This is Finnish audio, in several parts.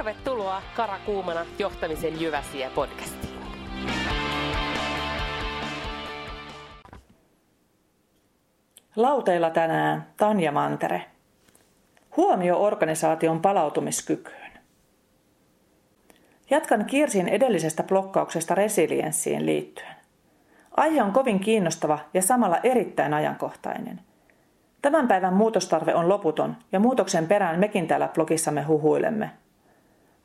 Tervetuloa Karakuumana johtamisen Jyväsiä podcastiin. Lauteilla tänään Tanja Mantere. Huomio organisaation palautumiskykyyn. Jatkan Kirsin edellisestä blokkauksesta resilienssiin liittyen. Aihe on kovin kiinnostava ja samalla erittäin ajankohtainen – Tämän päivän muutostarve on loputon ja muutoksen perään mekin täällä blogissamme huhuilemme.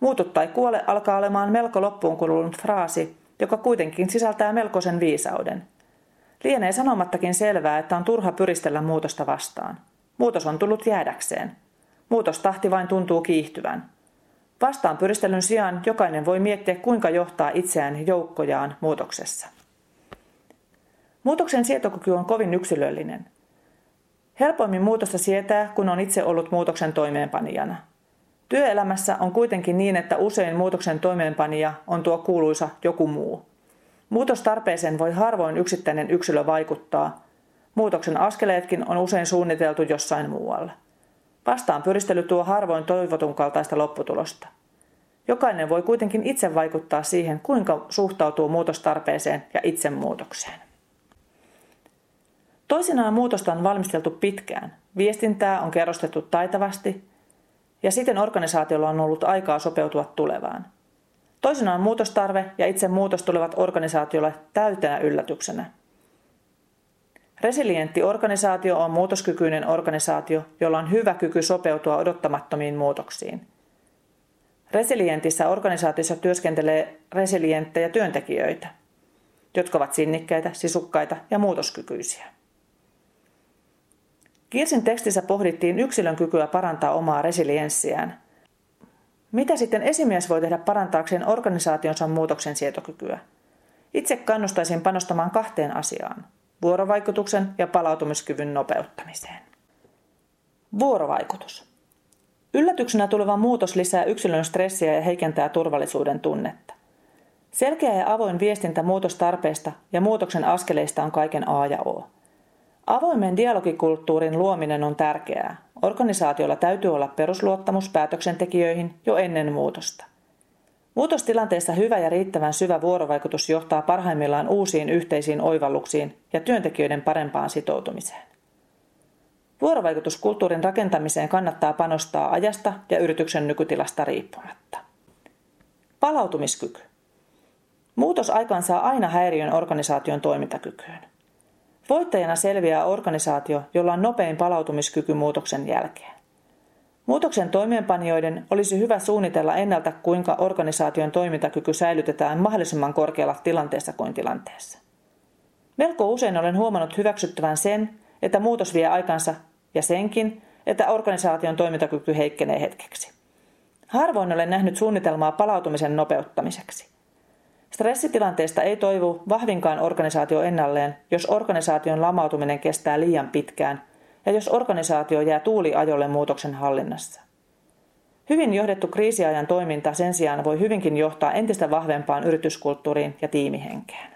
Muutu tai kuole alkaa olemaan melko loppuun kulunut fraasi, joka kuitenkin sisältää melkoisen viisauden. Lienee sanomattakin selvää, että on turha pyristellä muutosta vastaan. Muutos on tullut jäädäkseen. Muutostahti vain tuntuu kiihtyvän. Vastaan pyristelyn sijaan jokainen voi miettiä, kuinka johtaa itseään joukkojaan muutoksessa. Muutoksen sietokyky on kovin yksilöllinen – Helpoimmin muutosta sietää, kun on itse ollut muutoksen toimeenpanijana. Työelämässä on kuitenkin niin, että usein muutoksen toimeenpanija on tuo kuuluisa joku muu. Muutostarpeeseen voi harvoin yksittäinen yksilö vaikuttaa. Muutoksen askeleetkin on usein suunniteltu jossain muualla. Vastaan pyristely tuo harvoin toivotun kaltaista lopputulosta. Jokainen voi kuitenkin itse vaikuttaa siihen, kuinka suhtautuu muutostarpeeseen ja itsemuutokseen. Toisinaan muutosta on valmisteltu pitkään. Viestintää on kerrostettu taitavasti ja siten organisaatiolla on ollut aikaa sopeutua tulevaan. Toisinaan muutostarve ja itse muutos tulevat organisaatiolle täytenä yllätyksenä. Resilientti organisaatio on muutoskykyinen organisaatio, jolla on hyvä kyky sopeutua odottamattomiin muutoksiin. Resilientissä organisaatiossa työskentelee resilienttejä työntekijöitä, jotka ovat sinnikkäitä, sisukkaita ja muutoskykyisiä. Kirsin tekstissä pohdittiin yksilön kykyä parantaa omaa resilienssiään. Mitä sitten esimies voi tehdä parantaakseen organisaationsa muutoksen sietokykyä? Itse kannustaisin panostamaan kahteen asiaan, vuorovaikutuksen ja palautumiskyvyn nopeuttamiseen. Vuorovaikutus. Yllätyksenä tuleva muutos lisää yksilön stressiä ja heikentää turvallisuuden tunnetta. Selkeä ja avoin viestintä muutostarpeesta ja muutoksen askeleista on kaiken A ja O. Avoimen dialogikulttuurin luominen on tärkeää. Organisaatiolla täytyy olla perusluottamus päätöksentekijöihin jo ennen muutosta. Muutostilanteessa hyvä ja riittävän syvä vuorovaikutus johtaa parhaimmillaan uusiin yhteisiin oivalluksiin ja työntekijöiden parempaan sitoutumiseen. Vuorovaikutuskulttuurin rakentamiseen kannattaa panostaa ajasta ja yrityksen nykytilasta riippumatta. Palautumiskyky. Muutos saa aina häiriön organisaation toimintakykyyn. Voittajana selviää organisaatio, jolla on nopein palautumiskyky muutoksen jälkeen. Muutoksen toimeenpanijoiden olisi hyvä suunnitella ennalta, kuinka organisaation toimintakyky säilytetään mahdollisimman korkealla tilanteessa kuin tilanteessa. Melko usein olen huomannut hyväksyttävän sen, että muutos vie aikansa ja senkin, että organisaation toimintakyky heikkenee hetkeksi. Harvoin olen nähnyt suunnitelmaa palautumisen nopeuttamiseksi. Stressitilanteesta ei toivu vahvinkaan organisaatio ennalleen, jos organisaation lamautuminen kestää liian pitkään ja jos organisaatio jää tuuliajolle muutoksen hallinnassa. Hyvin johdettu kriisiajan toiminta sen sijaan voi hyvinkin johtaa entistä vahvempaan yrityskulttuuriin ja tiimihenkeen.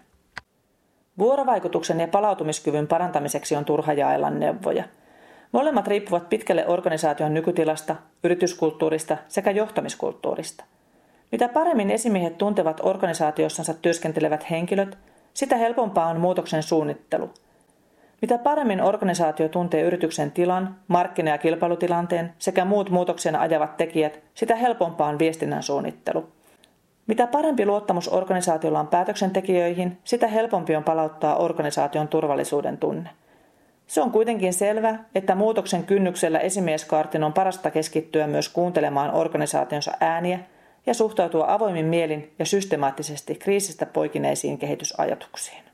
Vuorovaikutuksen ja palautumiskyvyn parantamiseksi on turha jaella neuvoja. Molemmat riippuvat pitkälle organisaation nykytilasta, yrityskulttuurista sekä johtamiskulttuurista – mitä paremmin esimiehet tuntevat organisaatiossansa työskentelevät henkilöt, sitä helpompaa on muutoksen suunnittelu. Mitä paremmin organisaatio tuntee yrityksen tilan, markkina- ja kilpailutilanteen sekä muut muutoksen ajavat tekijät, sitä helpompaa on viestinnän suunnittelu. Mitä parempi luottamus organisaatiolla on päätöksentekijöihin, sitä helpompi on palauttaa organisaation turvallisuuden tunne. Se on kuitenkin selvä, että muutoksen kynnyksellä esimieskaartin on parasta keskittyä myös kuuntelemaan organisaationsa ääniä – ja suhtautua avoimin mielin ja systemaattisesti kriisistä poikineisiin kehitysajatuksiin.